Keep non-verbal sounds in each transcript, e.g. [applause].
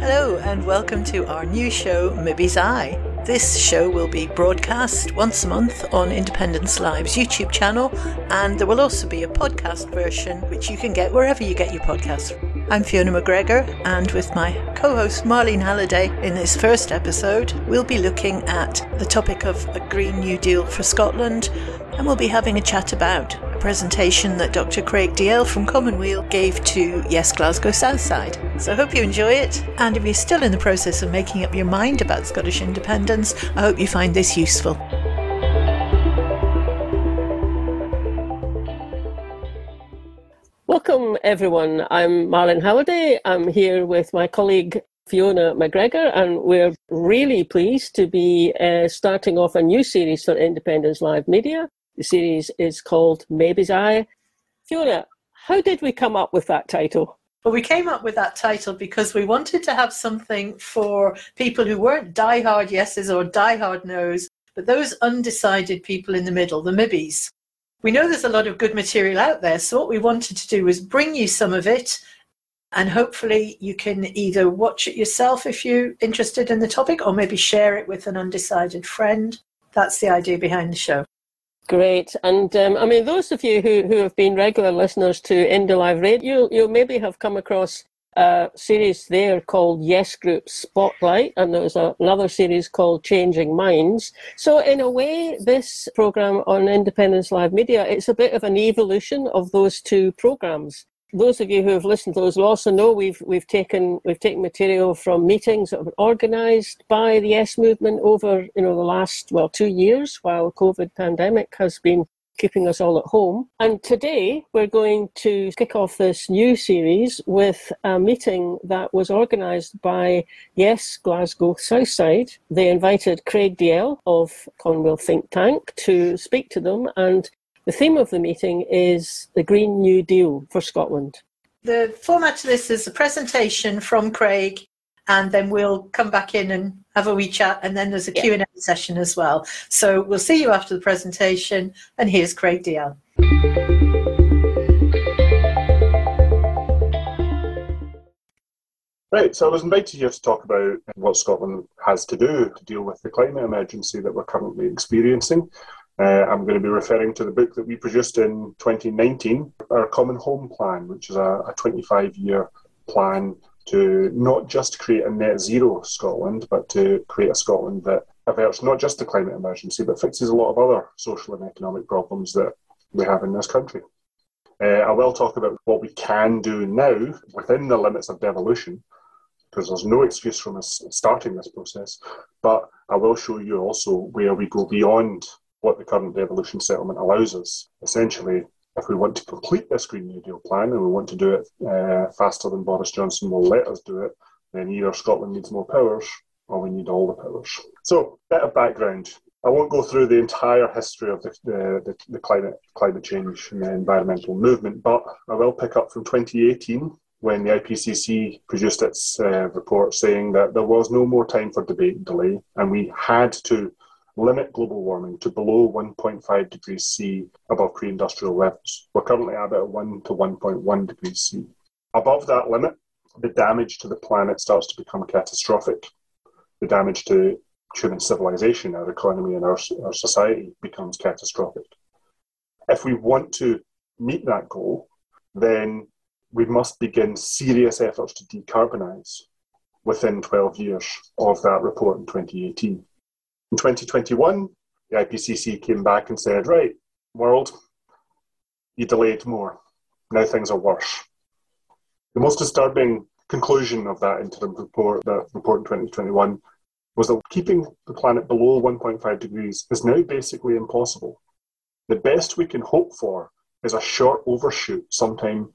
Hello, and welcome to our new show, Mibbies Aye. This show will be broadcast once a month on Independence Live's YouTube channel, and there will also be a podcast version which you can get wherever you get your podcasts. I'm Fiona McGregor, and with my co host Marlene Halliday, in this first episode, we'll be looking at the topic of a Green New Deal for Scotland, and we'll be having a chat about presentation that Dr. Craig Dalzell from Common Weal gave to Yes Glasgow Southside. So I hope you enjoy it, and if you're still in the process of making up your mind about Scottish independence, I hope you find this useful. Welcome, everyone. I'm Marlene Halliday. I'm here with my colleague Fiona McGregor, and we're really pleased to be uh, starting off a new series for Independence Live Media. The series is called Mibbies Aye. Fiona, how did we come up with that title? Well, we came up with that title because we wanted to have something for people who weren't die-hard yeses or die-hard nos, but those undecided people in the middle, the Mibbies. We know there's a lot of good material out there, so what we wanted to do was bring you some of it, and hopefully you can either watch it yourself if you're interested in the topic, or maybe share it with an undecided friend. That's the idea behind the show. Great. And um, I mean, those of you who, who have been regular listeners to Indie Live Radio, you'll maybe have come across a series there called Yes Group Spotlight, and there's a, another series called Changing Minds. So, in a way, this program on Independence Live Media, it's a bit of an evolution of those two programs those of you who have listened to those will also know we've we've taken we've taken material from meetings that were organised by the Yes movement over you know the last well two years while COVID pandemic has been keeping us all at home. And today we're going to kick off this new series with a meeting that was organised by Yes Glasgow Southside. They invited Craig Dalzell of Common Weal Think Tank to speak to them and the theme of the meeting is the Green New Deal for Scotland. The format of this is a presentation from Craig, and then we'll come back in and have a wee chat, and then there's a yeah. Q&A session as well. So we'll see you after the presentation, and here's Craig Dalzell. Right, so I was invited here to talk about what Scotland has to do to deal with the climate emergency that we're currently experiencing. Uh, I'm going to be referring to the book that we produced in 2019, our Common Home Plan, which is a, a 25 year plan to not just create a net zero Scotland, but to create a Scotland that averts not just the climate emergency, but fixes a lot of other social and economic problems that we have in this country. Uh, I will talk about what we can do now within the limits of devolution, because there's no excuse from us starting this process. But I will show you also where we go beyond what the current devolution settlement allows us. Essentially, if we want to complete this Green New Deal plan and we want to do it uh, faster than Boris Johnson will let us do it, then either Scotland needs more powers or we need all the powers. So, bit of background. I won't go through the entire history of the, the, the climate climate change and the environmental movement, but I will pick up from 2018 when the IPCC produced its uh, report saying that there was no more time for debate and delay, and we had to limit global warming to below 1.5 degrees C above pre industrial levels. We're currently at about 1 to 1.1 degrees C. Above that limit, the damage to the planet starts to become catastrophic. The damage to human civilization, our economy, and our, our society becomes catastrophic. If we want to meet that goal, then we must begin serious efforts to decarbonise within 12 years of that report in 2018. In 2021, the IPCC came back and said, right, world, you delayed more. Now things are worse. The most disturbing conclusion of that interim report, that report in 2021, was that keeping the planet below 1.5 degrees is now basically impossible. The best we can hope for is a short overshoot sometime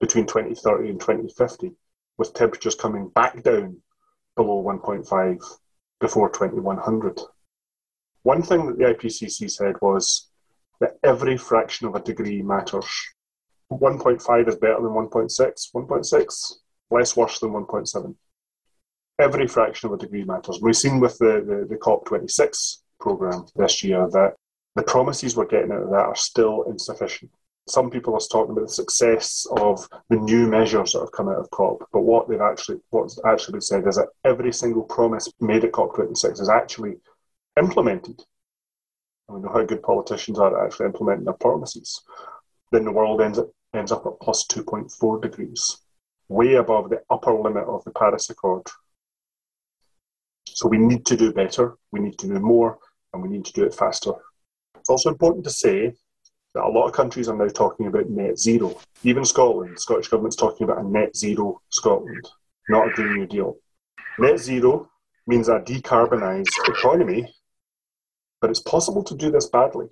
between 2030 and 2050, with temperatures coming back down below 1.5 before 2100. One thing that the IPCC said was that every fraction of a degree matters. 1.5 is better than 1.6, 1.6 less worse than 1.7. Every fraction of a degree matters. We've seen with the, the, the COP26 programme this year that the promises we're getting out of that are still insufficient. Some people are talking about the success of the new measures that have come out of COP, but what they've actually what's actually been said is that every single promise made at COP26 is actually implemented. And we know how good politicians are at actually implementing their promises. Then the world ends up, ends up at plus 2.4 degrees, way above the upper limit of the Paris Accord. So we need to do better, we need to do more, and we need to do it faster. It's also important to say a lot of countries are now talking about net zero. Even Scotland, the Scottish Government's talking about a net zero Scotland, not a Green New Deal. Net zero means a decarbonised economy, but it's possible to do this badly.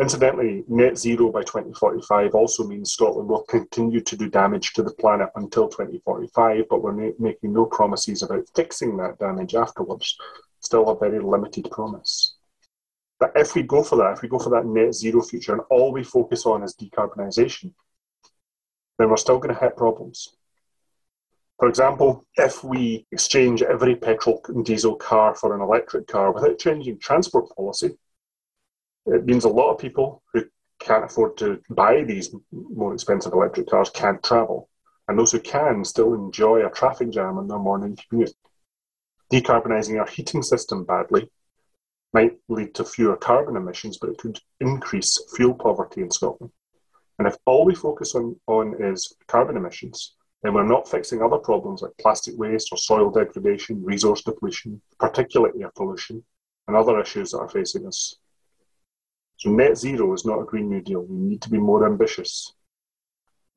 Incidentally, net zero by 2045 also means Scotland will continue to do damage to the planet until 2045, but we're ma- making no promises about fixing that damage afterwards. Still a very limited promise. But if we go for that, if we go for that net zero future and all we focus on is decarbonisation, then we're still going to hit problems. For example, if we exchange every petrol and diesel car for an electric car without changing transport policy, it means a lot of people who can't afford to buy these more expensive electric cars can't travel. And those who can still enjoy a traffic jam on their morning commute. Decarbonising our heating system badly might lead to fewer carbon emissions, but it could increase fuel poverty in Scotland. And if all we focus on, on is carbon emissions, then we're not fixing other problems like plastic waste or soil degradation, resource depletion, particulate air pollution, and other issues that are facing us. So, net zero is not a Green New Deal. We need to be more ambitious.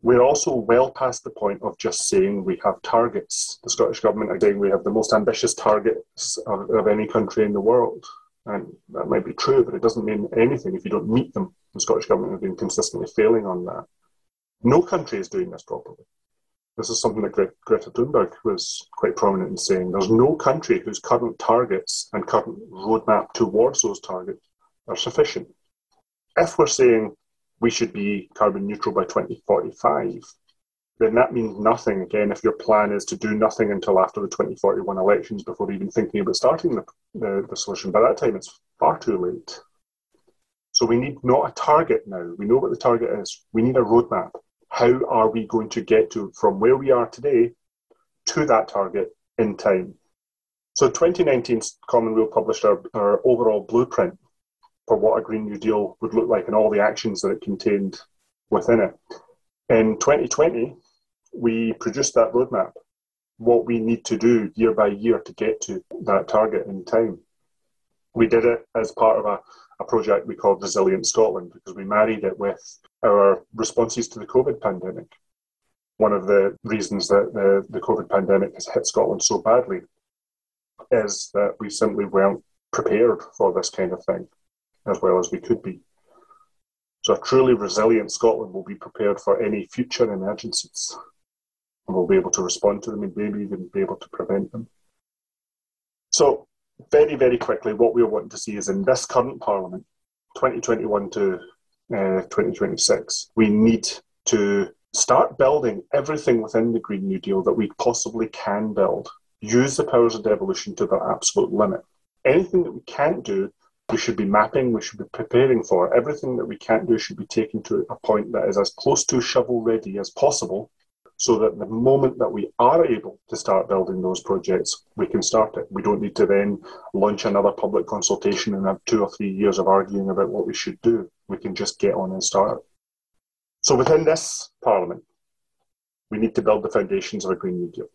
We're also well past the point of just saying we have targets. The Scottish Government are saying we have the most ambitious targets of, of any country in the world. And that might be true, but it doesn't mean anything if you don't meet them. The Scottish Government have been consistently failing on that. No country is doing this properly. This is something that Gre- Greta Thunberg was quite prominent in saying. There's no country whose current targets and current roadmap towards those targets are sufficient. If we're saying we should be carbon neutral by 2045, then that means nothing again if your plan is to do nothing until after the 2041 elections before even thinking about starting the, the, the, solution. By that time, it's far too late. So we need not a target now. We know what the target is. We need a roadmap. How are we going to get to from where we are today to that target in time? So 2019 Common Weal published our, our overall blueprint for what a Green New Deal would look like and all the actions that it contained within it. In 2020, we produced that roadmap, what we need to do year by year to get to that target in time. We did it as part of a, a project we called Resilient Scotland because we married it with our responses to the COVID pandemic. One of the reasons that the, the COVID pandemic has hit Scotland so badly is that we simply weren't prepared for this kind of thing as well as we could be. So a truly resilient Scotland will be prepared for any future emergencies and will be able to respond to them and maybe even be able to prevent them. So, very, very quickly, what we're wanting to see is in this current Parliament, 2021 to uh, 2026, we need to start building everything within the Green New Deal that we possibly can build. Use the powers of devolution to their absolute limit. Anything that we can't do, we should be mapping, we should be preparing for. Everything that we can't do should be taken to a point that is as close to shovel ready as possible so that the moment that we are able to start building those projects, we can start it. We don't need to then launch another public consultation and have two or three years of arguing about what we should do. We can just get on and start. So within this Parliament, we need to build the foundations of a Green New Deal.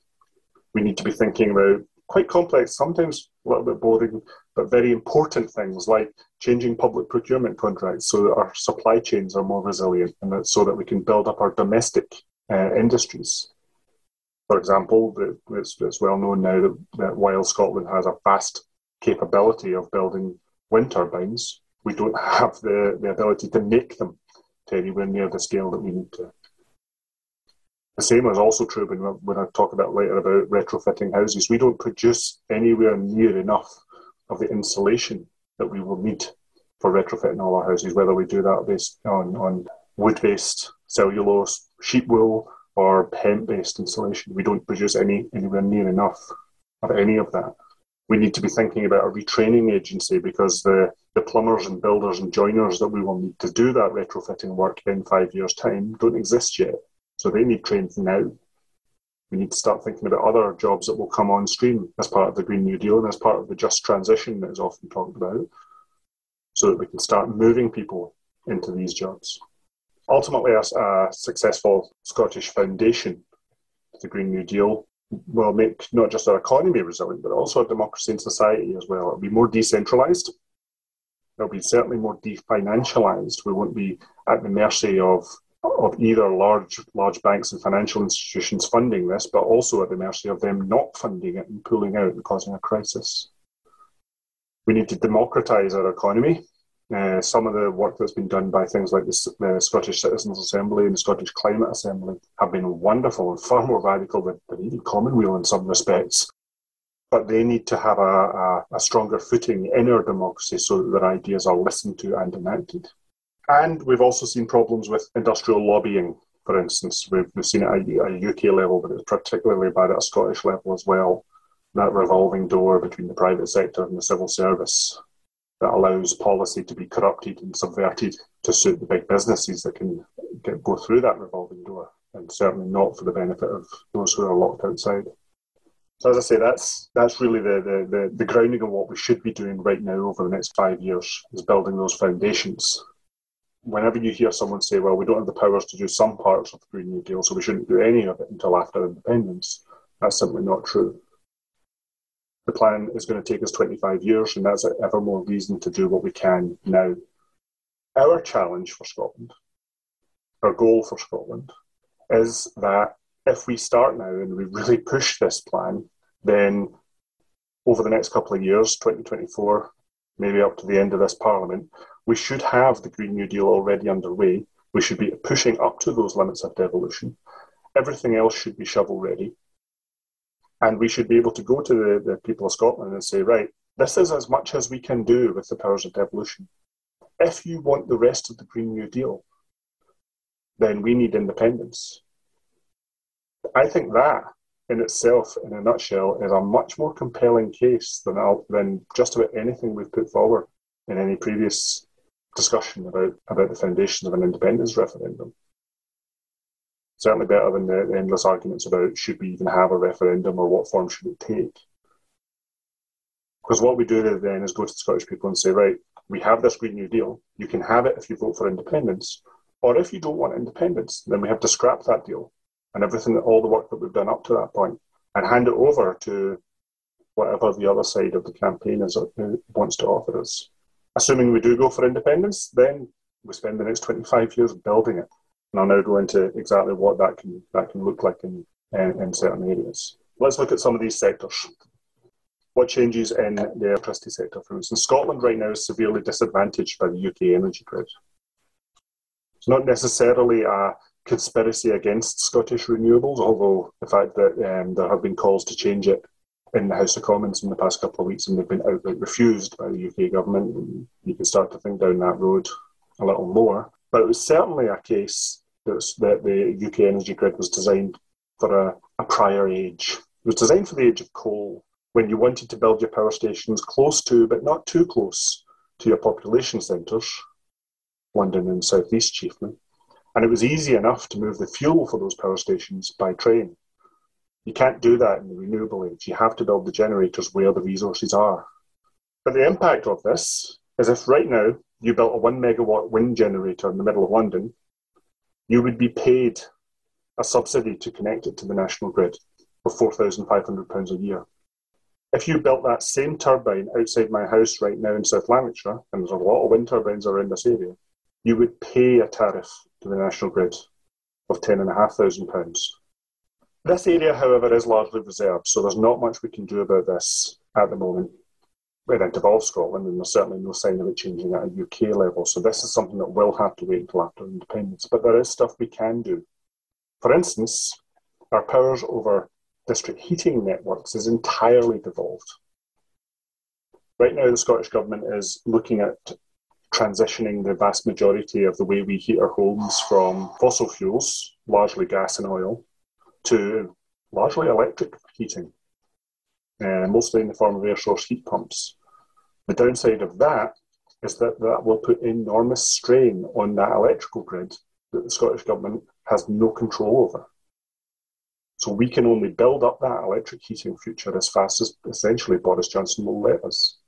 We need to be thinking about quite complex, sometimes a little bit boring, but very important things like changing public procurement contracts so that our supply chains are more resilient and so that we can build up our domestic uh, industries. For example, it's, it's well known now that, that while Scotland has a vast capability of building wind turbines, we don't have the, the ability to make them to anywhere near the scale that we need to. The same is also true when, when I talk about later about retrofitting houses. We don't produce anywhere near enough of the insulation that we will need for retrofitting all our houses, whether we do that based on, on wood based cellulose, sheep wool, or hemp based insulation. We don't produce any anywhere near enough of any of that. We need to be thinking about a retraining agency because the, the plumbers and builders and joiners that we will need to do that retrofitting work in five years' time don't exist yet. So they need trained now. We need to start thinking about other jobs that will come on stream as part of the Green New Deal and as part of the just transition that is often talked about, so that we can start moving people into these jobs. Ultimately, a, a successful Scottish foundation the Green New Deal will make not just our economy resilient, but also our democracy and society as well. It'll be more decentralised. It'll be certainly more definancialised. We won't be at the mercy of of either large large banks and financial institutions funding this, but also at the mercy of them not funding it and pulling out and causing a crisis. We need to democratise our economy. Uh, some of the work that's been done by things like the, the, Scottish Citizens Assembly and the Scottish Climate Assembly have been wonderful and far more radical than, than even Common Weal in some respects. But they need to have a, a, a stronger footing in our democracy so that their ideas are listened to and enacted. And we've also seen problems with industrial lobbying, for instance. We've, we've seen it at a UK level, but it's particularly bad at a Scottish level as well. That revolving door between the private sector and the civil service that allows policy to be corrupted and subverted to suit the big businesses that can get, go through that revolving door, and certainly not for the benefit of those who are locked outside. So as I say, that's that's really the, the, the, the grounding of what we should be doing right now over the next five years is building those foundations. Whenever you hear someone say, well, we don't have the powers to do some parts of the Green New Deal, so we shouldn't do any of it until after independence, that's simply not true the plan is going to take us 25 years, and that's ever more reason to do what we can now. Our challenge for Scotland, our goal for Scotland, is that if we start now and we really push this plan, then over the next couple of years, 2024, maybe up to the end of this parliament, we should have the Green New Deal already underway. We should be pushing up to those limits of devolution. Everything else should be shovel ready. And we should be able to go to the, the people of Scotland and say, right, this is as much as we can do with the powers of devolution. If you want the rest of the Green New Deal, then we need independence. I think that in itself, in a nutshell, is a much more compelling case than, than just about anything we've put forward in any previous discussion about, about the foundations of an independence referendum certainly better than the, endless arguments about should we even have a referendum or what form should it take. Because what we do then is go to the Scottish people and say, right, we have this Green New Deal. You can have it if you vote for independence. Or if you don't want independence, then we have to scrap that deal and everything, all the work that we've done up to that point, and hand it over to whatever the other side of the campaign is uh, wants to offer us. Assuming we do go for independence, then we spend the next 25 years building it. And I'll now go into exactly what that can that can look like in, in, in certain areas. Let's look at some of these sectors. What changes in the electricity sector, for instance? Scotland right now is severely disadvantaged by the UK energy grid. It's not necessarily a conspiracy against Scottish renewables, although the fact that um, there have been calls to change it in the House of Commons in the past couple of weeks and they've been outright refused by the UK government. You can start to think down that road a little more. But it was certainly a case that the UK energy grid was designed for a, a prior age. It was designed for the age of coal, when you wanted to build your power stations close to, but not too close to your population centres, London and South East chiefly. And it was easy enough to move the fuel for those power stations by train. You can't do that in the renewable age. You have to build the generators where the resources are. But the impact of this is if right now you built a one megawatt wind generator in the middle of London, you would be paid a subsidy to connect it to the national grid for £4,500 a year. If you built that same turbine outside my house right now in South Lanarkshire, and there's a lot of wind turbines around this area, you would pay a tariff to the national grid of £10,500. This area, however, is largely reserved, so there's not much we can do about this at the moment it involves Scotland, and there's certainly no sign of it changing at a UK level. So this is something that will have to wait until after independence. But there is stuff we can do. For instance, our powers over district heating networks is entirely devolved. Right now, the Scottish Government is looking at transitioning the vast majority of the way we heat our homes from fossil fuels, largely gas and oil, to largely electric heating. Uh, mostly in the form of air source heat pumps. The downside of that is that that will put enormous strain on that electrical grid that the Scottish Government has no control over. So we can only build up that electric heating future as fast as essentially Boris Johnson will let us.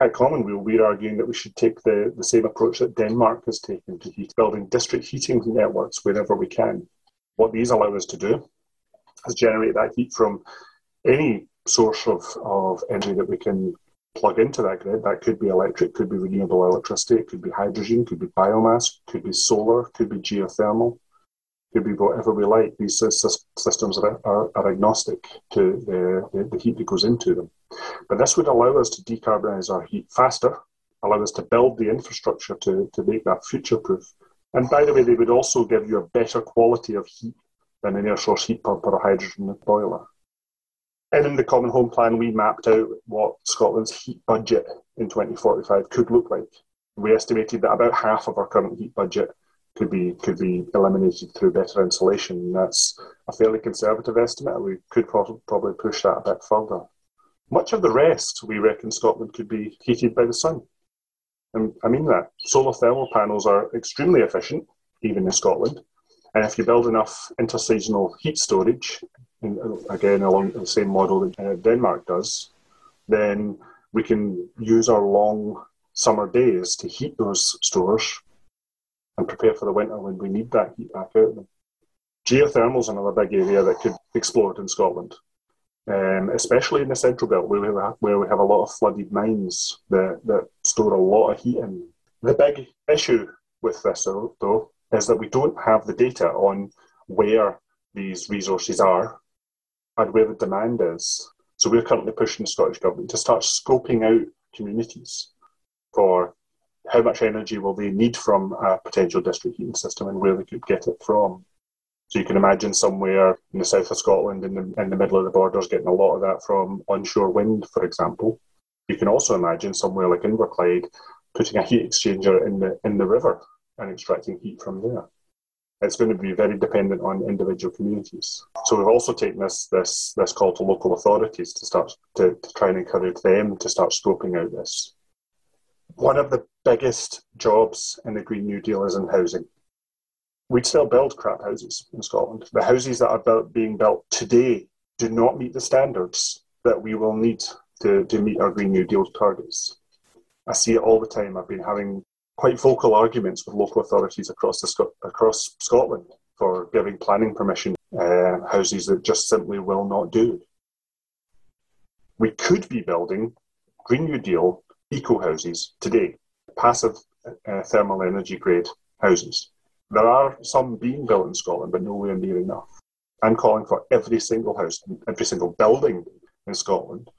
At Common Weal, we're arguing that we should take the, the same approach that Denmark has taken to heat, building district heating networks wherever we can. What these allow us to do is generate that heat from any source of, of energy that we can plug into that grid. That could be electric, could be renewable electricity, it could be hydrogen, could be biomass, could be solar, could be geothermal, could be whatever we like. These systems are, are, are agnostic to the, the, the, heat that goes into them. But this would allow us to decarbonise our heat faster, allow us to build the infrastructure to, to make that future proof. And by the way, they would also give you a better quality of heat than an air source heat pump or a hydrogen boiler. In the Common Home Plan, we mapped out what Scotland's heat budget in 2045 could look like. We estimated that about half of our current heat budget could be could be eliminated through better insulation. That's a fairly conservative estimate. We could probably push that a bit further. Much of the rest, we reckon Scotland could be heated by the sun. And I mean that. Solar thermal panels are extremely efficient, even in Scotland. And if you build enough interseasonal heat storage, again along the same model that uh, Denmark does, then we can use our long summer days to heat those stores and prepare for the winter when we need that heat back out. Geothermal is another big area that could explode in Scotland, um, especially in the central belt where we, have, where we have a lot of flooded mines that, that store a lot of heat in. The big issue with this, though, is that we don't have the data on where these resources are and where the demand is. So we're currently pushing the Scottish Government to start scoping out communities for how much energy will they need from a potential district heating system and where they could get it from. So you can imagine somewhere in the south of Scotland, in the, in the middle of the borders, getting a lot of that from onshore wind, for example. You can also imagine somewhere like Inverclyde putting a heat exchanger in the in the river and extracting heat from there it's going to be very dependent on individual communities. So we've also taken this this this call to local authorities to start to, to try and encourage them to start scoping out this. One of the biggest jobs in the Green New Deal is in housing. We'd still build crap houses in Scotland. The houses that are built, being built today do not meet the standards that we will need to, to meet our Green New Deal targets. I see it all the time. I've been having quite vocal arguments with local authorities across the, across Scotland for giving planning permission uh, houses that just simply will not do. We could be building Green New Deal eco houses today, passive uh, thermal energy grade houses. There are some being built in Scotland, but nowhere near enough. I'm calling for every single house, every single building in Scotland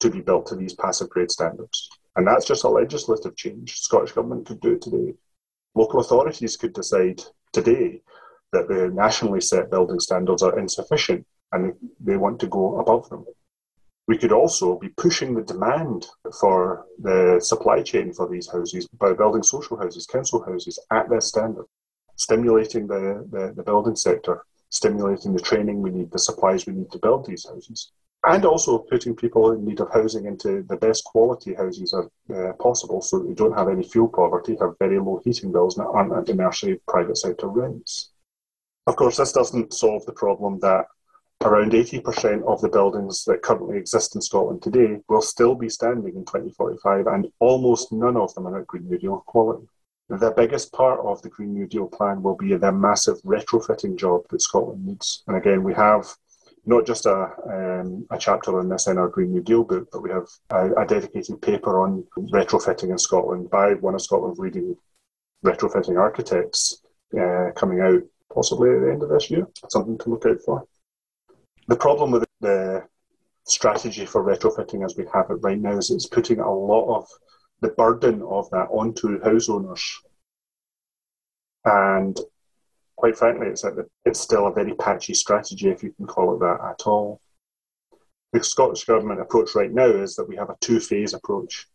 to be built to these passive grade standards. And that's just a legislative change. Scottish Government could do it today. Local authorities could decide today that the nationally set building standards are insufficient and they want to go above them. We could also be pushing the demand for the supply chain for these houses by building social houses, council houses at this standard, stimulating the, the, the building sector, stimulating the training we need, the supplies we need to build these houses and also putting people in need of housing into the best quality houses are, uh, possible so that they don't have any fuel poverty, have very low heating bills, and aren't at the private sector rents. Of course, this doesn't solve the problem that around 80% of the buildings that currently exist in Scotland today will still be standing in 2045, and almost none of them are at Green New Deal quality. The biggest part of the Green New Deal plan will be the massive retrofitting job that Scotland needs. And again, we have not just a, um, a chapter on this in our Green New Deal book, but we have a, a, dedicated paper on retrofitting in Scotland by one of Scotland's leading retrofitting architects uh, coming out possibly at the end of this year. Something to look out for. The problem with the strategy for retrofitting as we have it right now is it's putting a lot of the burden of that onto house owners. And quite frankly, it's, it's still a very patchy strategy, if you can call it that at all. The Scottish Government approach right now is that we have a two phase approach,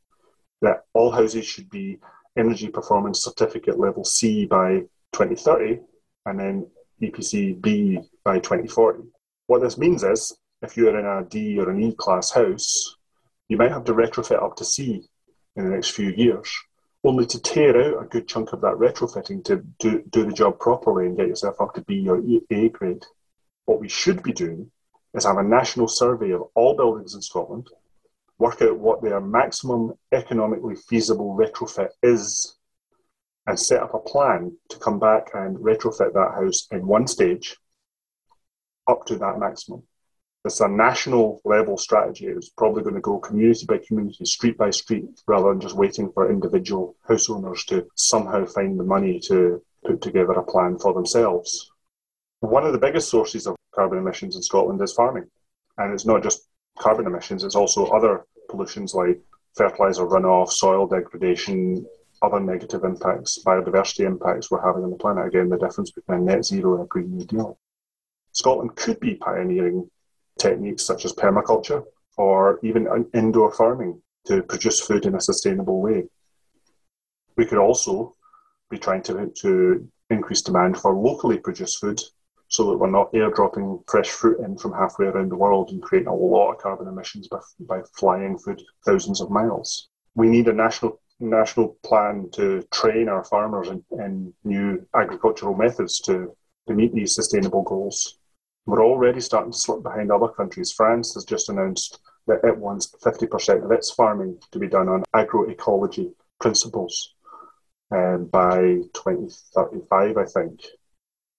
that all houses should be Energy Performance Certificate level C by 2030 and then EPC B by 2040. What this means is if you're in a D or an E class house, you might have to retrofit up to C in the next few years, only to tear out a good chunk of that retrofitting to do, do the job properly and get yourself up to B or A grade. What we should be doing is have a national survey of all buildings in Scotland, work out what their maximum economically feasible retrofit is, and set up a plan to come back and retrofit that house in one stage up to that maximum. It's a national level strategy. It's probably going to go community by community, street by street, rather than just waiting for individual house owners to somehow find the money to put together a plan for themselves. One of the biggest sources of carbon emissions in Scotland is farming. And it's not just carbon emissions, it's also other pollutions like fertiliser runoff, soil degradation, other negative impacts, biodiversity impacts we're having on the planet. Again, the difference between a net zero and a Green New Deal. Scotland could be pioneering techniques such as permaculture or even indoor farming to produce food in a sustainable way. We could also be trying to, to increase demand for locally produced food so that we're not airdropping fresh fruit in from halfway around the world and creating a lot of carbon emissions by, by flying food thousands of miles. We need a national national plan to train our farmers in, in new agricultural methods to, to meet these sustainable goals. We're already starting to slip behind other countries. France has just announced that it wants 50% of its farming to be done on agroecology principles um, by 2035, I think.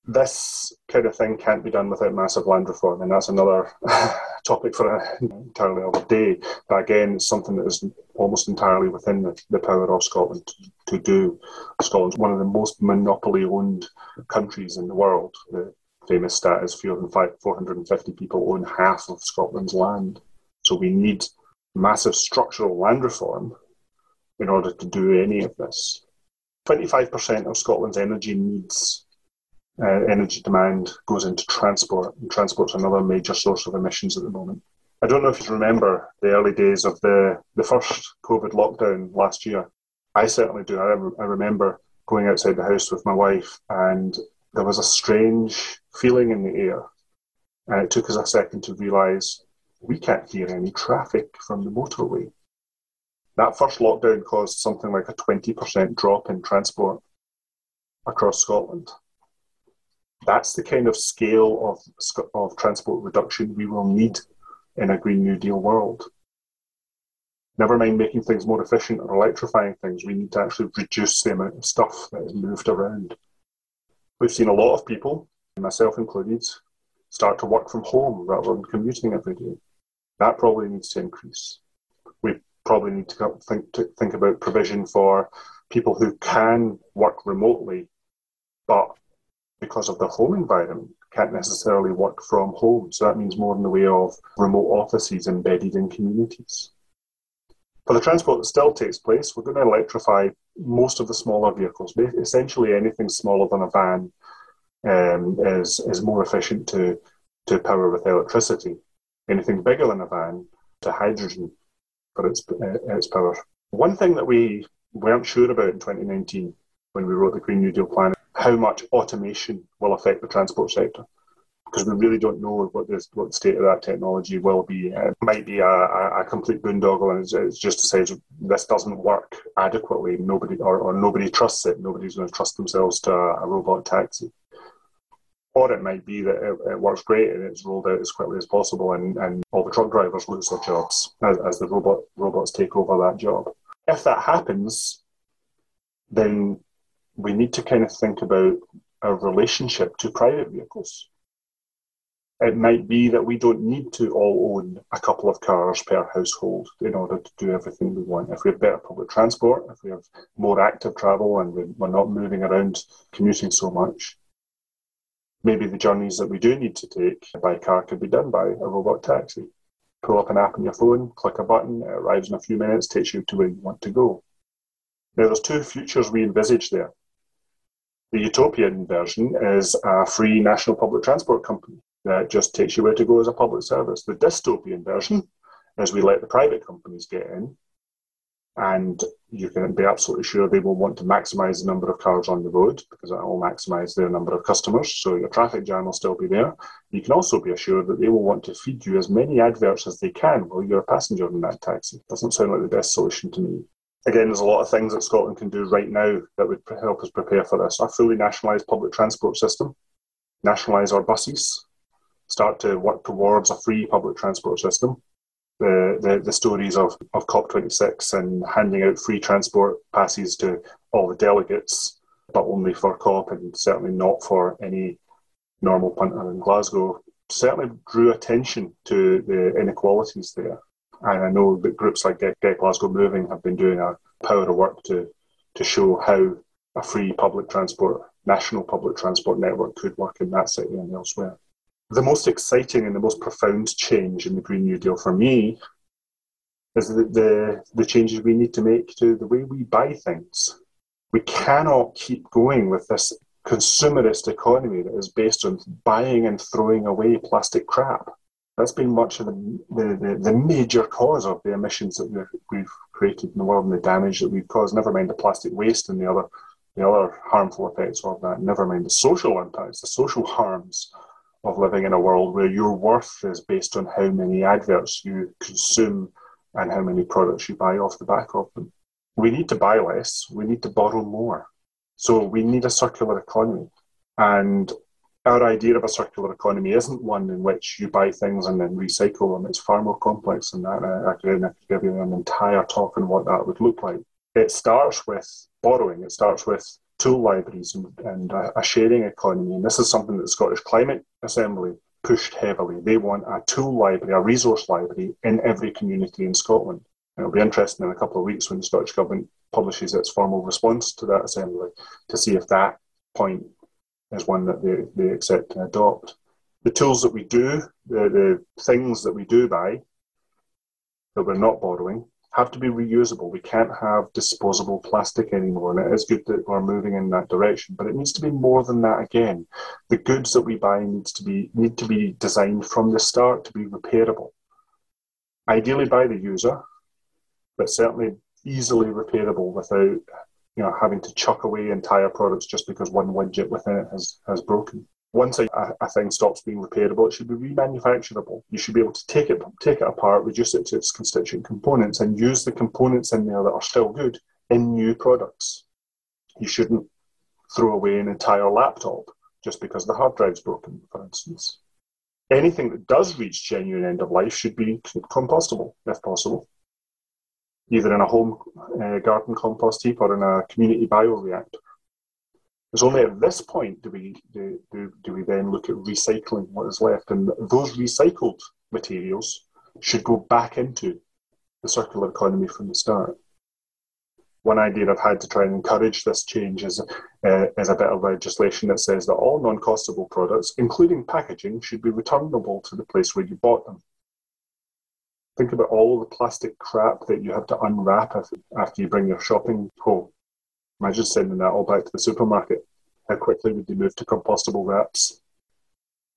This kind of thing can't be done without massive land reform, and that's another [laughs] topic for an entirely other day. But again, it's something that is almost entirely within the, the power of Scotland to, to do. Scotland's one of the most monopoly owned countries in the world. The, famous stat is 450 people own half of Scotland's land. So we need massive structural land reform in order to do any of this. 25% of Scotland's energy needs, uh, energy demand goes into transport, and transport's another major source of emissions at the moment. I don't know if you remember the early days of the, the first COVID lockdown last year. I certainly do. I, I remember going outside the house with my wife and there was a strange feeling in the air. And it took us a second to realise we can't hear any traffic from the motorway. That first lockdown caused something like a 20% drop in transport across Scotland. That's the kind of scale of, of transport reduction we will need in a Green New Deal world. Never mind making things more efficient or electrifying things, we need to actually reduce the amount of stuff that is moved around. We've seen a lot of people, myself included, start to work from home rather than commuting every day. That probably needs to increase. We probably need to think, to think about provision for people who can work remotely, but because of the home environment, can't necessarily work from home. So that means more in the way of remote offices embedded in communities. For the transport that still takes place, we're going to electrify most of the smaller vehicles. Essentially, anything smaller than a van um, is is more efficient to to power with electricity. Anything bigger than a van to hydrogen for its uh, its power. One thing that we weren't sure about in 2019 when we wrote the Green New Deal plan, how much automation will affect the transport sector because we really don't know what the, what the state of that technology will be. It might be a, a, a complete boondoggle, and it's, it's, just to say this doesn't work adequately. Nobody or, or nobody trusts it. Nobody's going to trust themselves to a, a robot taxi. Or it might be that it, it, works great and it's rolled out as quickly as possible, and, and all the truck drivers lose their jobs as, as the robot robots take over that job. If that happens, then we need to kind of think about our relationship to private vehicles it might be that we don't need to all own a couple of cars per household in order to do everything we want. If we have better public transport, if we have more active travel and we're not moving around commuting so much, maybe the journeys that we do need to take by car could be done by a robot taxi. Pull up an app on your phone, click a button, it arrives in a few minutes, takes you to where you want to go. Now, there's two futures we envisage there. The utopian version is a free national public transport company that just takes you where to go as a public service. The dystopian version is we let the private companies get in and you can be absolutely sure they will want to maximize the number of cars on the road because that will maximize their number of customers. So your traffic jam will still be there. You can also be assured that they will want to feed you as many adverts as they can while you're a passenger in that taxi. Doesn't sound like the best solution to me. Again, there's a lot of things that Scotland can do right now that would help us prepare for this. A fully nationalised public transport system, nationalise our buses, start to work towards a free public transport system, the, the, the stories of, of COP26 and handing out free transport passes to all the delegates, but only for COP and certainly not for any normal punter in Glasgow, certainly drew attention to the inequalities there. And I know that groups like Get, Get Glasgow Moving have been doing a power of work to, to show how a free public transport, national public transport network could work in that city and elsewhere the most exciting and the most profound change in the Green New Deal for me is the, the, the changes we need to make to the way we buy things. We cannot keep going with this consumerist economy that is based on buying and throwing away plastic crap. That's been much of the, the, the, major cause of the emissions that we've, we've created in the world and the damage that we've caused, never mind the plastic waste and the other, the other harmful effects of that, never mind the social impacts, the social harms of living in a world where your worth is based on how many adverts you consume and how many products you buy off the back of them. We need to buy less, we need to borrow more. So we need a circular economy. And our idea of a circular economy isn't one in which you buy things and then recycle them. It's far more complex than that. I I could give you an entire talk on what that would look like. It starts with borrowing. It starts with tool libraries and, and a, a, sharing economy. And this is something that the Scottish Climate Assembly pushed heavily. They want a tool library, a resource library in every community in Scotland. And it'll be interesting in a couple of weeks when the Scottish Government publishes its formal response to that assembly to see if that point is one that they, they accept and adopt. The tools that we do, the, the things that we do buy, that we're not borrowing, have to be reusable. We can't have disposable plastic anymore. And it is good that we're moving in that direction, but it needs to be more than that again. The goods that we buy needs to be need to be designed from the start to be repairable. Ideally by the user, but certainly easily repairable without you know having to chuck away entire products just because one widget within it has, has broken once a, a thing stops being repairable, it should be remanufacturable. You should be able to take it, take it apart, reduce it to its constituent components, and use the components in there that are still good in new products. You shouldn't throw away an entire laptop just because the hard drive's broken, for instance. Anything that does reach genuine end of life should be compostable, if possible, either in a home uh, garden compost heap or in a community bioreactor. It's only at this point do we do, do, do we then look at recycling what is left, and those recycled materials should go back into the circular economy from the start. One idea I've had to try and encourage this change is, uh, is a bit of legislation that says that all non-costable products, including packaging, should be returnable to the place where you bought them. Think about all the plastic crap that you have to unwrap after you bring your shopping home Imagine sending that all back to the supermarket. How quickly would they move to compostable wraps?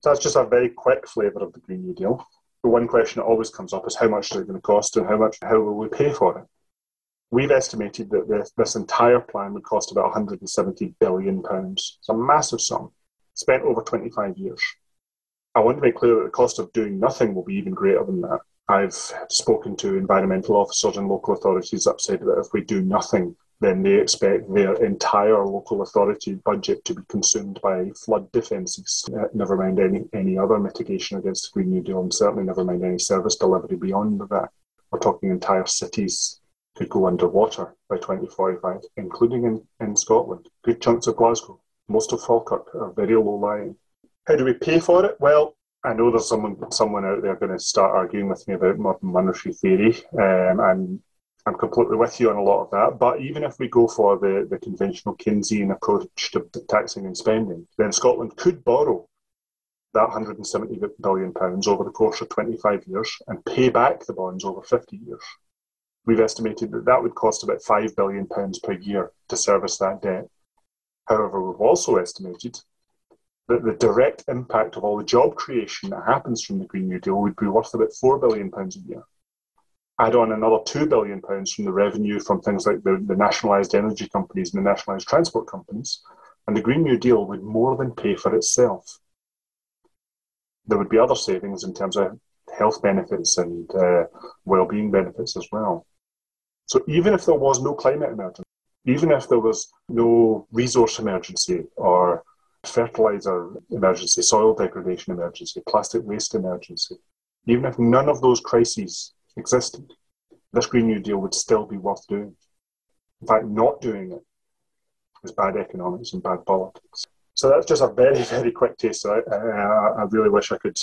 That's just a very quick flavour of the Green New Deal. The one question that always comes up is how much is it going to cost and how much how will we pay for it? We've estimated that this, this entire plan would cost about 170 billion pounds. It's a massive sum, spent over 25 years. I want to make clear that the cost of doing nothing will be even greater than that. I've spoken to environmental officers and local authorities that said that if we do nothing, then they expect their entire local authority budget to be consumed by flood defences, uh, never mind any, any other mitigation against the Green New Deal, and certainly never mind any service delivery beyond that. We're talking entire cities could go underwater by 2045, including in, in Scotland. Good chunks of Glasgow, most of Falkirk are very low lying. How do we pay for it? Well, I know there's someone someone out there going to start arguing with me about modern monetary theory, um, I'm completely with you on a lot of that. But even if we go for the, the conventional Keynesian approach to taxing and spending, then Scotland could borrow that 170 billion pounds over the course of 25 years and pay back the bonds over 50 years. We've estimated that that would cost about 5 billion pounds per year to service that debt. However, we've also estimated that the direct impact of all the job creation that happens from the Green New Deal would be worth about 4 billion pounds a year add on another £2 billion from the revenue from things like the, the nationalised energy companies and the nationalised transport companies, and the Green New Deal would more than pay for itself. There would be other savings in terms of health benefits and uh, well-being benefits as well. So even if there was no climate emergency, even if there was no resource emergency or fertilizer emergency, soil degradation emergency, plastic waste emergency, even if none of those crises existed, this Green New Deal would still be worth doing. In fact, not doing it is bad economics and bad politics. So that's just a very, [laughs] very quick taste. I, I, I really wish I could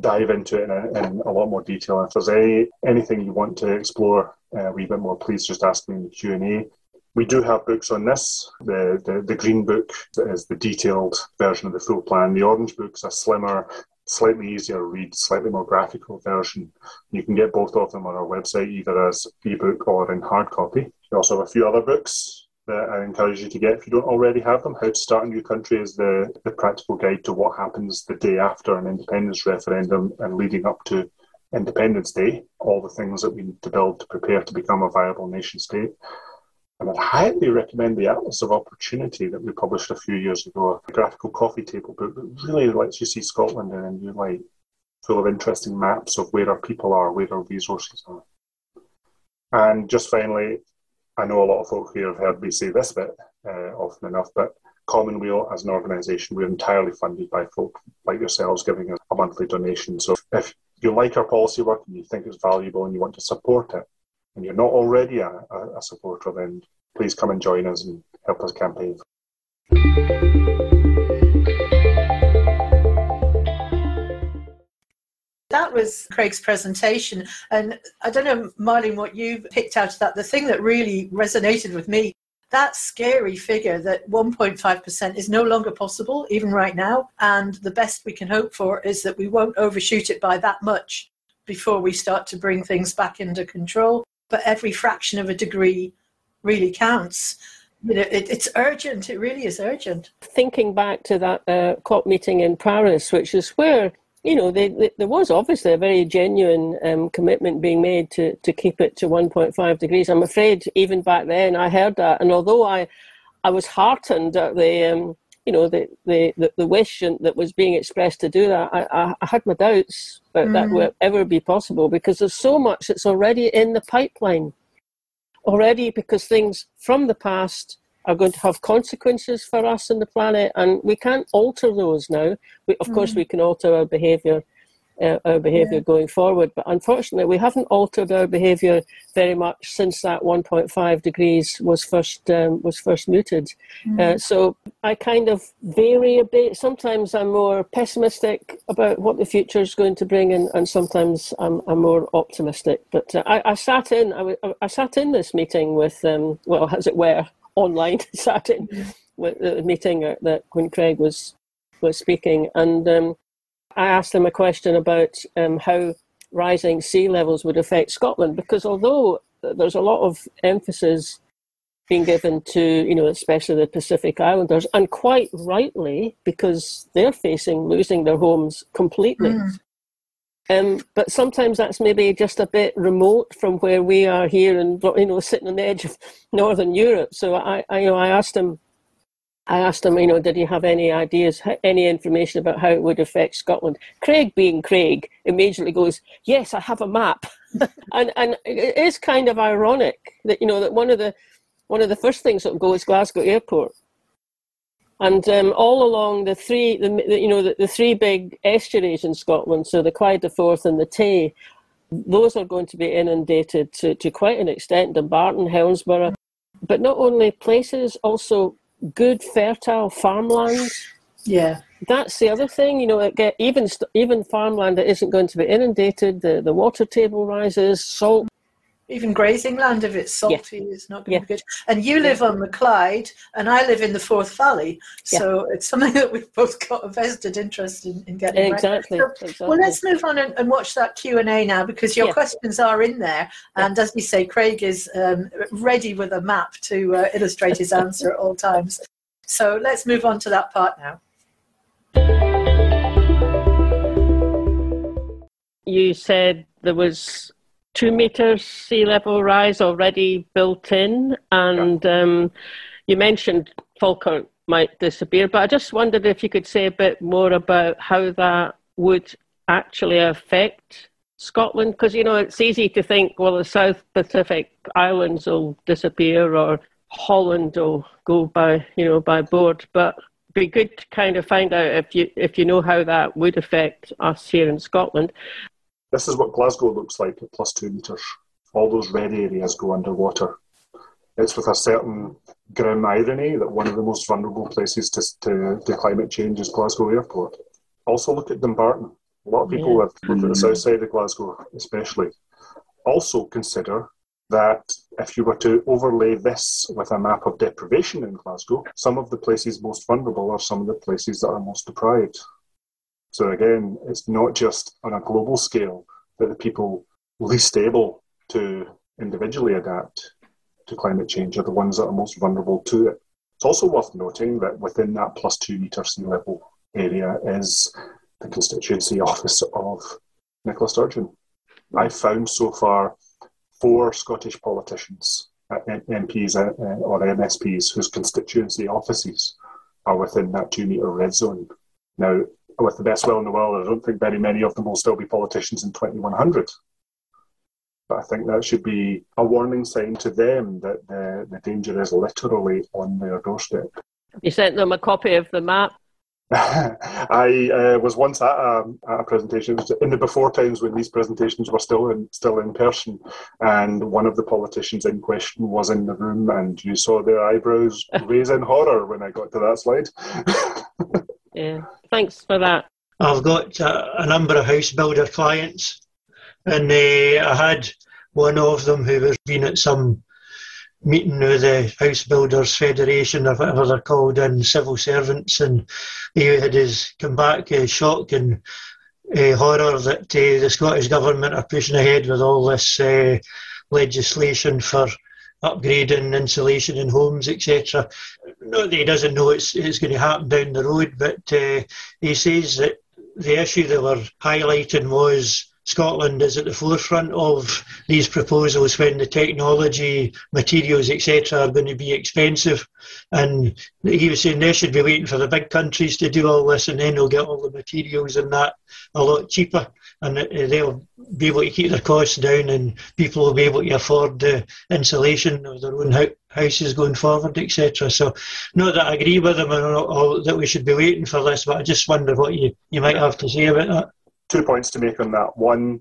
dive into it in a, in a, lot more detail. If there's any anything you want to explore uh, a wee bit more, please just ask me in the Q and A. We do have books on this. The, the, the green book is the detailed version of the full plan. The orange book is a slimmer, slightly easier read, slightly more graphical version. You can get both of them on our website, either as ebook or in hard copy. We also have a few other books that I encourage you to get if you don't already have them. How to Start a New Country is the, the practical guide to what happens the day after an independence referendum and leading up to Independence Day, all the things that we need to build to prepare to become a viable nation state. And I'd highly recommend the Atlas of Opportunity that we published a few years ago, a graphical coffee table book that really lets you see Scotland in a new light, full of interesting maps of where our people are, where our resources are. And just finally, I know a lot of folk here have heard me say this bit uh, often enough, but Common Weal as an organisation, we're entirely funded by folk like yourselves giving us a monthly donation. So if you like our policy work and you think it's valuable and you want to support it, and you're not already a, a, supporter, then please come and join us and help us campaign. That was Craig's presentation. And I don't know, Marlene, what you picked out of that. The thing that really resonated with me that scary figure that 1.5% is no longer possible, even right now. And the best we can hope for is that we won't overshoot it by that much before we start to bring things back under control but every fraction of a degree really counts. You know, it, it's urgent. It really is urgent. Thinking back to that uh, COP meeting in Paris, which is where you know they, they, there was obviously a very genuine um, commitment being made to to keep it to 1.5 degrees. I'm afraid even back then I heard that, and although I I was heartened at the um, you know the, the, the, the wish that was being expressed to do that, I, I, had my doubts that mm. that would ever be possible because there's so much that's already in the pipeline already because things from the past are going to have consequences for us and the planet and we can't alter those now we, of mm. course we can alter our behavior uh, our behaviour yeah. going forward. But unfortunately, we haven't altered our behaviour very much since that 1.5 degrees was first um, was first mooted. Mm. Uh, so I kind of vary a bit. Sometimes I'm more pessimistic about what the future is going to bring, and, and sometimes I'm, I'm more optimistic. But uh, I, I, sat in I, I, sat in this meeting with um, well, as it were, [laughs] online. [laughs] sat in mm. with the meeting that when Craig was was speaking, and um, I asked them a question about um, how rising sea levels would affect Scotland, because although there's a lot of emphasis being given to, you know, especially the Pacific Islanders, and quite rightly, because they're facing losing their homes completely. Mm. Um, but sometimes that's maybe just a bit remote from where we are here and you know sitting on the edge of [laughs] northern Europe. So I, I you know I asked him I asked him, you know, did he have any ideas, any information about how it would affect Scotland? Craig, being Craig, immediately goes, "Yes, I have a map," [laughs] and and it is kind of ironic that you know that one of the one of the first things that will go is Glasgow Airport, and um, all along the three, the, the you know the, the, three big estuaries in Scotland, so the Clyde, the Forth, and the Tay, those are going to be inundated to, to quite an extent. Dumbarton, Helensburgh, but not only places, also good fertile farmland. Yeah, that's the other thing. You know, It get even even farmland that isn't going to be inundated. The the water table rises, salt. Even grazing land, if it's salty, yeah. is not going yeah. to be good. And you live yeah. on the Clyde, and I live in the Forth Valley, so it's something [laughs] that we've both got a vested interest in, in getting exactly. Right. So, exactly. Well, let's move on and, and watch that Q and A now, because your questions are in there, and as you say, Craig is um, ready with a map to uh, illustrate his answer at all times. So let's move on to that part now. You said there was two meters sea level rise already built in, and yeah. um, you mentioned Falkirk might disappear, but I just wondered if you could say a bit more about how that would actually affect Scotland, because you know it's easy to think, well, the South Pacific Islands will disappear, or Holland will go by, you know, by board, but be good to kind of find out if you if you know how that would affect us here in Scotland. This is what Glasgow looks like at plus two metres. All those red areas go underwater. It's with a certain grim irony that one of the most vulnerable places to, to, to climate change is Glasgow Airport. Also, look at Dumbarton. A lot of people yeah. live, live at the hmm. south side of Glasgow, especially. Also, consider that if you were to overlay this with a map of deprivation in Glasgow, some of the places most vulnerable are some of the places that are most deprived. So again, it's not just on a global scale that the people least able to individually adapt to climate change are the ones that are most vulnerable to it. It's also worth noting that within that plus two metre sea level area is the constituency office of Nicola Sturgeon. I've found so far four Scottish politicians, uh, MPs uh, or MSPs, whose constituency offices are within that two metre red zone. Now, with the best will in the world, I don't think very many of them will still be politicians in 2100. But I think that should be a warning sign to them that the, the danger is literally on their doorstep. You sent them a copy of the map [laughs] I uh, was once at a, at a, presentation in the before times when these presentations were still in still in person, and one of the politicians in question was in the room, and you saw their eyebrows [laughs] raise in horror when I got to that slide. [laughs] yeah, thanks for that. I've got uh, a number of house builder clients, and uh, I had one of them who was been at some meeting with the House Builders Federation or whatever they're called and civil servants and he had his come back uh, shock and uh, horror that uh, the Scottish Government are pushing ahead with all this uh, legislation for upgrading insulation in homes, etc. Not that he doesn't know it's, it's going to happen down the road, but uh, he says that the issue they were highlighting was Scotland is at the forefront of these proposals when the technology, materials, etc., are going to be expensive. And he was saying they should be waiting for the big countries to do all this, and then they'll get all the materials and that a lot cheaper, and they'll be able to keep their costs down, and people will be able to afford the insulation of their own houses going forward, etc. So, not that I agree with them or, that we should be waiting for this, but I just wonder what you, you might have to say about that two points to make on that. One,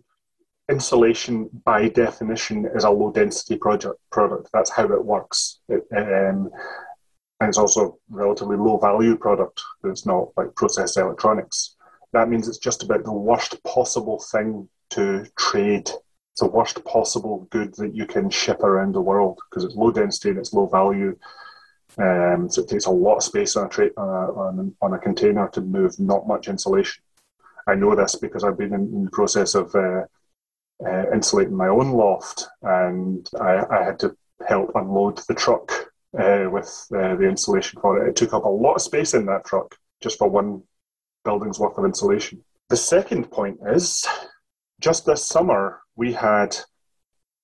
insulation by definition is a low density project product. That's how it works. It, um, and it's also a relatively low value product. It's not like processed electronics. That means it's just about the worst possible thing to trade. It's the worst possible good that you can ship around the world because it's low density and it's low value. Um, so it takes a lot of space on a, tra- uh, on, on a container to move not much insulation. I know this because I've been in, in the process of uh, uh, insulating my own loft, and I, I, had to help unload the truck uh, with uh, the insulation for it. It took up a lot of space in that truck just for one building's worth of insulation. The second point is just this summer we had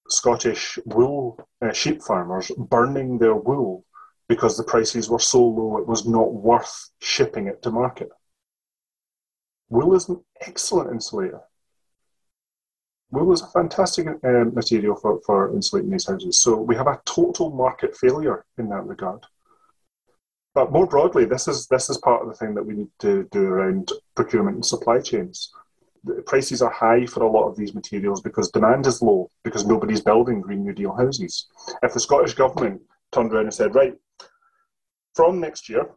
Scottish wool uh, sheep farmers burning their wool because the prices were so low it was not worth shipping it to market. Wool is an excellent insulator. Wool is a fantastic uh, material for, for insulating these houses. So we have a total market failure in that regard. But more broadly, this is this is part of the thing that we need to do around procurement and supply chains. The prices are high for a lot of these materials because demand is low because nobody's building Green New Deal houses. If the Scottish Government turned around and said, right, from next year,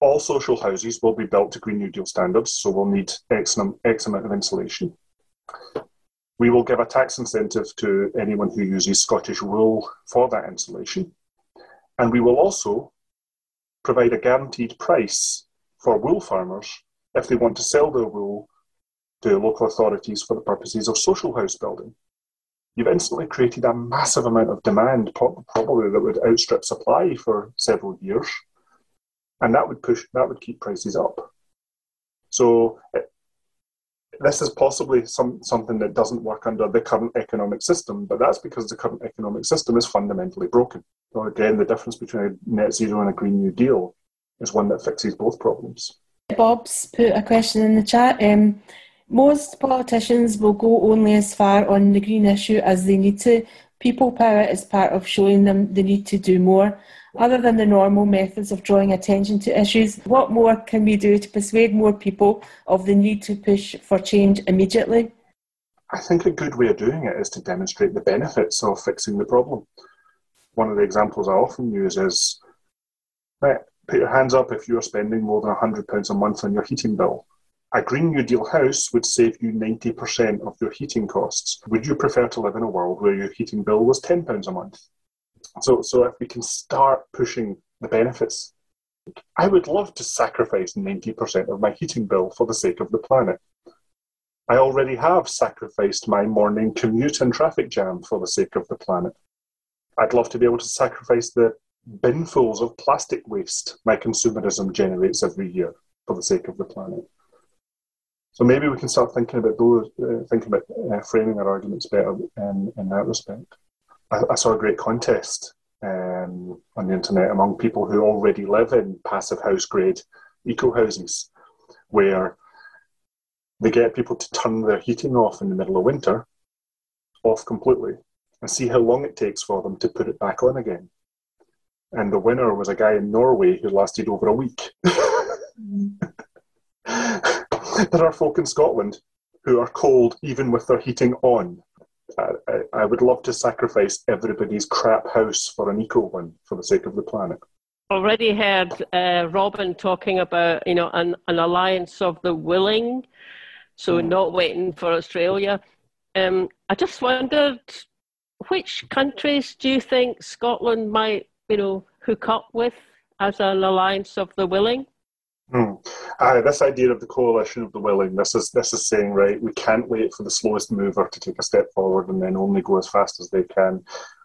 all social houses will be built to Green New Deal standards, so we'll need X, X amount of insulation. We will give a tax incentive to anyone who uses Scottish wool for that insulation. And we will also provide a guaranteed price for wool farmers if they want to sell their wool to local authorities for the purposes of social house building. You've instantly created a massive amount of demand, probably that would outstrip supply for several years and that would push that would keep prices up. So this is possibly some, something that doesn't work under the current economic system, but that's because the current economic system is fundamentally broken. So again, the difference between a net zero and a Green New Deal is one that fixes both problems. Bob's put a question in the chat. Um, most politicians will go only as far on the green issue as they need to. People power is part of showing them the need to do more. Other than the normal methods of drawing attention to issues, what more can we do to persuade more people of the need to push for change immediately? I think a good way of doing it is to demonstrate the benefits of fixing the problem. One of the examples I often use is right, put your hands up if you're spending more than £100 a month on your heating bill. A Green New Deal house would save you 90% of your heating costs. Would you prefer to live in a world where your heating bill was £10 a month? So, so if we can start pushing the benefits, I would love to sacrifice 90% of my heating bill for the sake of the planet. I already have sacrificed my morning commute and traffic jam for the sake of the planet. I'd love to be able to sacrifice the binfuls of plastic waste my consumerism generates every year for the sake of the planet. So maybe we can start thinking about those, uh, thinking about uh, framing our arguments better in, in that respect. I, I saw a great contest um, on the internet among people who already live in passive house grade eco houses, where they get people to turn their heating off in the middle of winter, off completely, and see how long it takes for them to put it back on again. And the winner was a guy in Norway who lasted over a week. [laughs] there are folk in Scotland who are cold even with their heating on. I, I, would love to sacrifice everybody's crap house for an eco one for the sake of the planet. Already heard uh, Robin talking about you know an, an alliance of the willing, so mm. not waiting for Australia. Um, I just wondered which countries do you think Scotland might you know hook up with as an alliance of the willing? Hmm. Uh, this idea of the coalition of the willing, this is this is saying right, we can't wait for the slowest mover to take a step forward and then only go as fast as they can.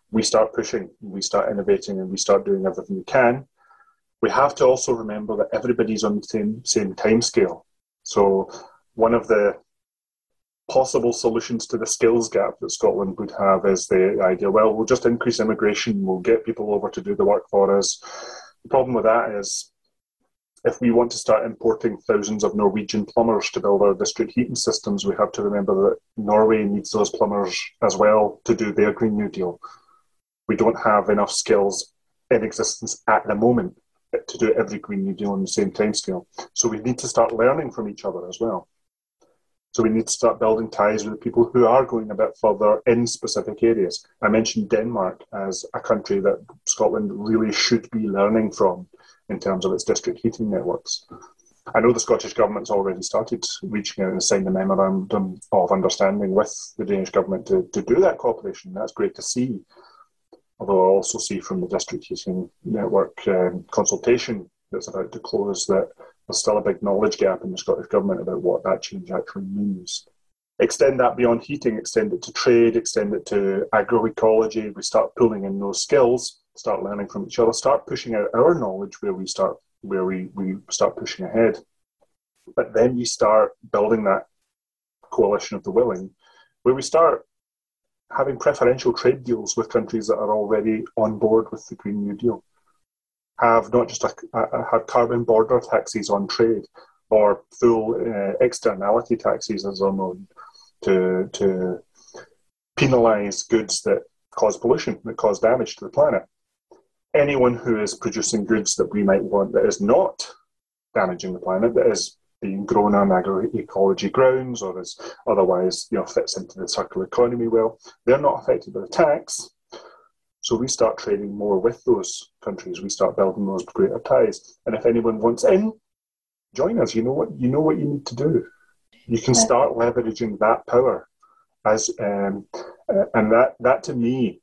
We start pushing, we start innovating, and we start doing everything we can. We have to also remember that everybody's on the same same time scale. So one of the possible solutions to the skills gap that Scotland would have is the idea, well, we'll just increase immigration, we'll get people over to do the work for us. The problem with that is if we want to start importing thousands of Norwegian plumbers to build our district heating systems, we have to remember that Norway needs those plumbers as well to do their Green New Deal. We don't have enough skills in existence at the moment to do every Green New Deal on the same timescale. So we need to start learning from each other as well. So we need to start building ties with people who are going a bit further in specific areas. I mentioned Denmark as a country that Scotland really should be learning from in terms of its district heating networks. I know the Scottish Government's already started reaching out and signed a memorandum of understanding with the Danish Government to, to do that cooperation. That's great to see. Although I also see from the district heating network um, consultation that's about to close that there's still a big knowledge gap in the Scottish Government about what that change actually means. Extend that beyond heating, extend it to trade, extend it to agroecology. We start pulling in those skills start learning from each other, start pushing out our knowledge where we start where we, we start pushing ahead. But then you start building that coalition of the willing, where we start having preferential trade deals with countries that are already on board with the Green New Deal. Have not just a, a, have carbon border taxes on trade or full uh, externality taxes, as are known, to to penalise goods that cause pollution, that cause damage to the planet anyone who is producing goods that we might want that is not damaging the planet, that is being grown on agroecology grounds or is otherwise you know fits into the circular economy well, they're not affected by the tax. So we start trading more with those countries. We start building those greater ties. And if anyone wants in, join us. You know what you know what you need to do. You can start leveraging that power as um, and that that to me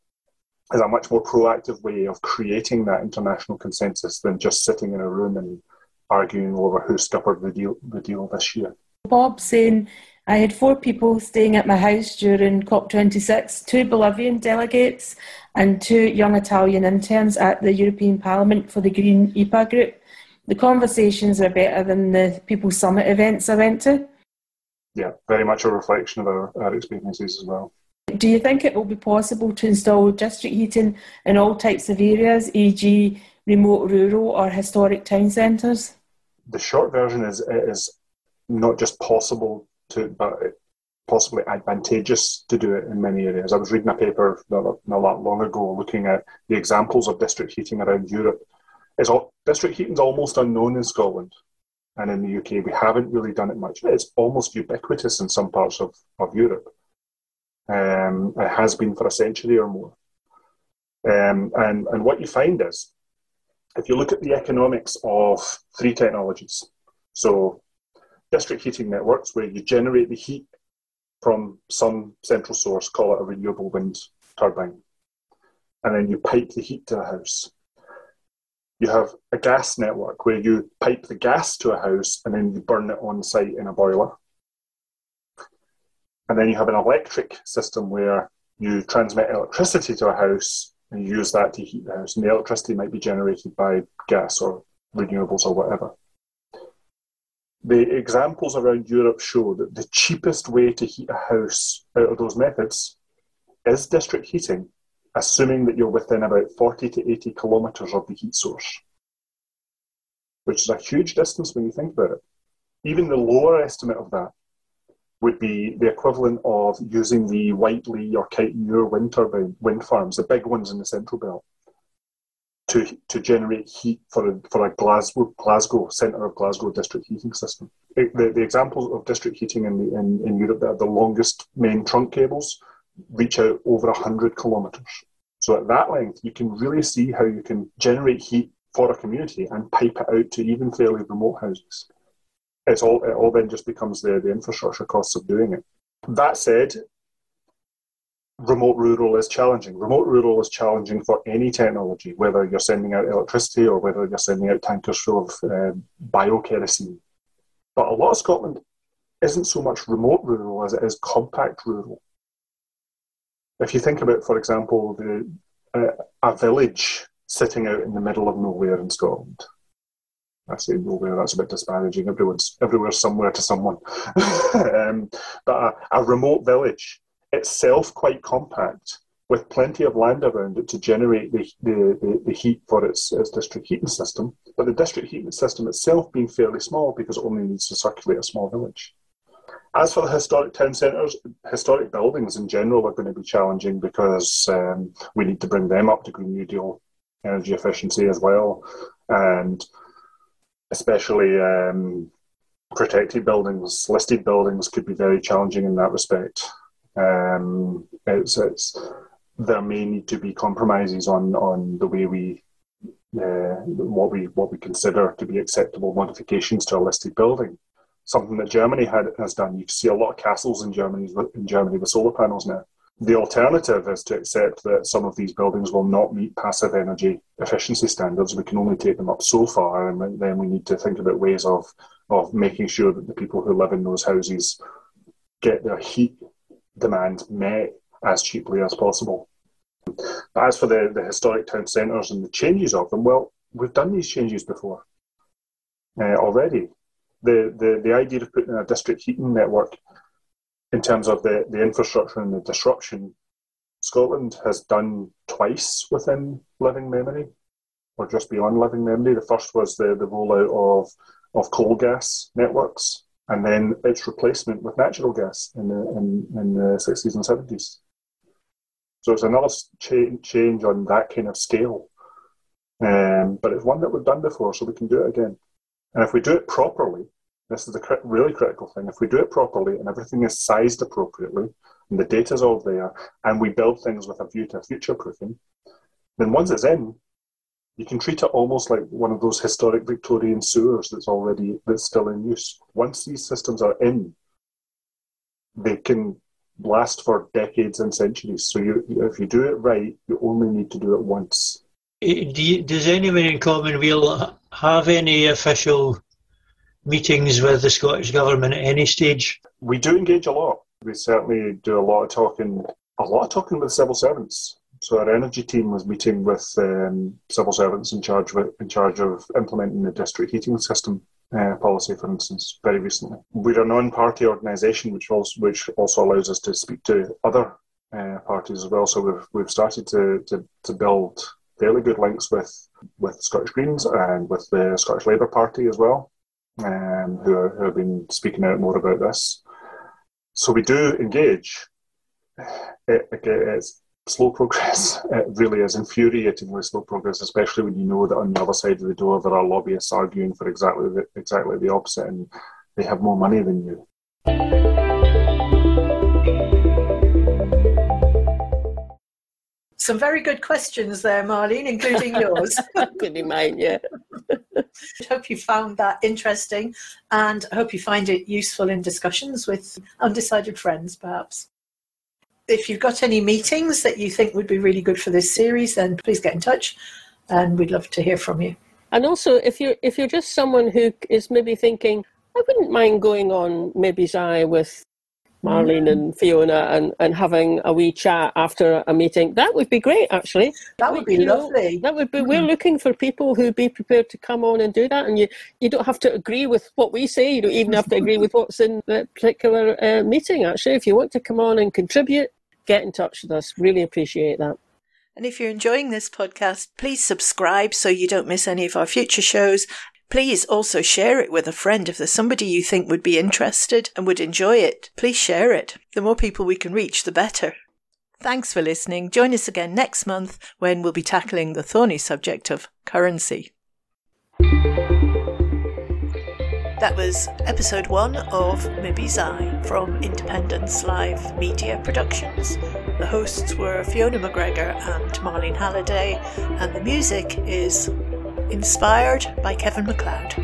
is a much more proactive way of creating that international consensus than just sitting in a room and arguing over who scuppered the deal, the deal this year. Bob saying, I had four people staying at my house during COP26, two Bolivian delegates and two young Italian interns at the European Parliament for the Green EFA group. The conversations are better than the People Summit events I went to. yeah, very much a reflection of our, our experiences as well. Do you think it will be possible to install district heating in all types of areas, e.g., remote rural or historic town centres? The short version is it is not just possible to, but possibly advantageous to do it in many areas. I was reading a paper not, not long ago looking at the examples of district heating around Europe. It's all, district heating is almost unknown in Scotland and in the UK. We haven't really done it much. It's almost ubiquitous in some parts of, of Europe. Um, it has been for a century or more. Um, and, and what you find is, if you look at the economics of three technologies, so district heating networks where you generate the heat from some central source, call it a renewable wind turbine, and then you pipe the heat to a house. You have a gas network where you pipe the gas to a house and then you burn it on site in a boiler. And then you have an electric system where you transmit electricity to a house and you use that to heat the house. And the electricity might be generated by gas or renewables or whatever. The examples around Europe show that the cheapest way to heat a house out of those methods is district heating, assuming that you're within about 40 to 80 kilometres of the heat source, which is a huge distance when you think about it. Even the lower estimate of that would be the equivalent of using the Whitelee or Kype Muir wind turbine wind farms, the big ones in the Central Belt, to, to generate heat for a, for a Glasgow, Glasgow centre of Glasgow district heating system. The, the examples of district heating in, the, in, in Europe that have the longest main trunk cables reach out over 100 kilometres. So at that length, you can really see how you can generate heat for a community and pipe it out to even fairly remote houses it's all it all then just becomes the, the infrastructure costs of doing it. That said, remote rural is challenging. Remote rural is challenging for any technology, whether you're sending out electricity or whether you're sending out tankers full of uh, biokerosene. But a lot of Scotland isn't so much remote rural as it is compact rural. If you think about, for example, the, uh, a village sitting out in the middle of nowhere in Scotland, I say nowhere, that's a bit disparaging. Everyone's everywhere somewhere to someone. [laughs] um, but a, a, remote village, itself quite compact, with plenty of land around it to generate the, the, the, the, heat for its, its district heating system. But the district heating system itself being fairly small because it only needs to circulate a small village. As for the historic town centres, historic buildings in general are going to be challenging because um, we need to bring them up to Green New Deal energy efficiency as well. And especially um, protected buildings, listed buildings could be very challenging in that respect. Um, it's, it's, there may need to be compromises on, on the way we uh, what we what we consider to be acceptable modifications to a listed building. Something that Germany had, has done. You see a lot of castles in Germany in Germany with solar panels now. The alternative is to accept that some of these buildings will not meet passive energy efficiency standards. We can only take them up so far, and then we need to think about ways of, of making sure that the people who live in those houses get their heat demand met as cheaply as possible. As for the, the historic town centres and the changes of them, well, we've done these changes before uh, already. The, the, the idea of putting in a district heating network in terms of the, the infrastructure and the disruption, Scotland has done twice within living memory, or just beyond living memory. The first was the, the rollout of, of coal gas networks, and then its replacement with natural gas in the, in, in the 60s and 70s. So it's another cha- change on that kind of scale. Um, but it's one that we've done before, so we can do it again. And if we do it properly, this is the really critical thing. If we do it properly and everything is sized appropriately, and the data is all there, and we build things with a view to future proofing, then once it's in, you can treat it almost like one of those historic Victorian sewers that's already that's still in use. Once these systems are in, they can last for decades and centuries. So you, if you do it right, you only need to do it once. Do you, does anyone in Common Weal have any official meetings with the Scottish Government at any stage? We do engage a lot. We certainly do a lot of talking, a lot of talking with civil servants. So our energy team was meeting with um, civil servants in charge in charge of implementing the district heating system uh, policy, for instance, very recently. We're a non-party organisation, which also which also allows us to speak to other uh, parties as well. So we've we've started to, to, to build fairly good links with with Scottish Greens and with the Scottish Labour Party as well, um, who, are, who have been speaking out more about this. So we do engage. It, it's slow progress. [laughs] It really is infuriatingly slow progress, especially when you know that on the other side of the door there are lobbyists arguing for exactly the, exactly the opposite, and they have more money than you. Some very good questions there, Marlene, including yours. [laughs] including mine, yeah. I [laughs] hope you found that interesting and I hope you find it useful in discussions with undecided friends, perhaps if you've got any meetings that you think would be really good for this series, then please get in touch, and we'd love to hear from you. And also, if you're if you're just someone who is maybe thinking, I wouldn't mind going on Mibbies Aye with Marlene and Fiona and, and having a wee chat after a meeting. That would be great, actually. That would be you lovely. Know, that would be. We're mm-hmm. looking for people who'd be prepared to come on and do that. And you, you don't have to agree with what we say. You don't even have to agree with [laughs] what's in that particular uh, meeting. Actually, if you want to come on and contribute, get in touch with us. Really appreciate that. And if you're enjoying this podcast, please subscribe so you don't miss any of our future shows. Please also share it with a friend if there's somebody you think would be interested and would enjoy it. Please share it. The more people we can reach, the better. Thanks for listening. Join us again next month when we'll be tackling the thorny subject of currency. That was episode one of Mibbies Aye from Independence Live Media Productions. The hosts were Fiona McGregor and Marlene Halliday, and the music is Inspired by Kevin MacLeod.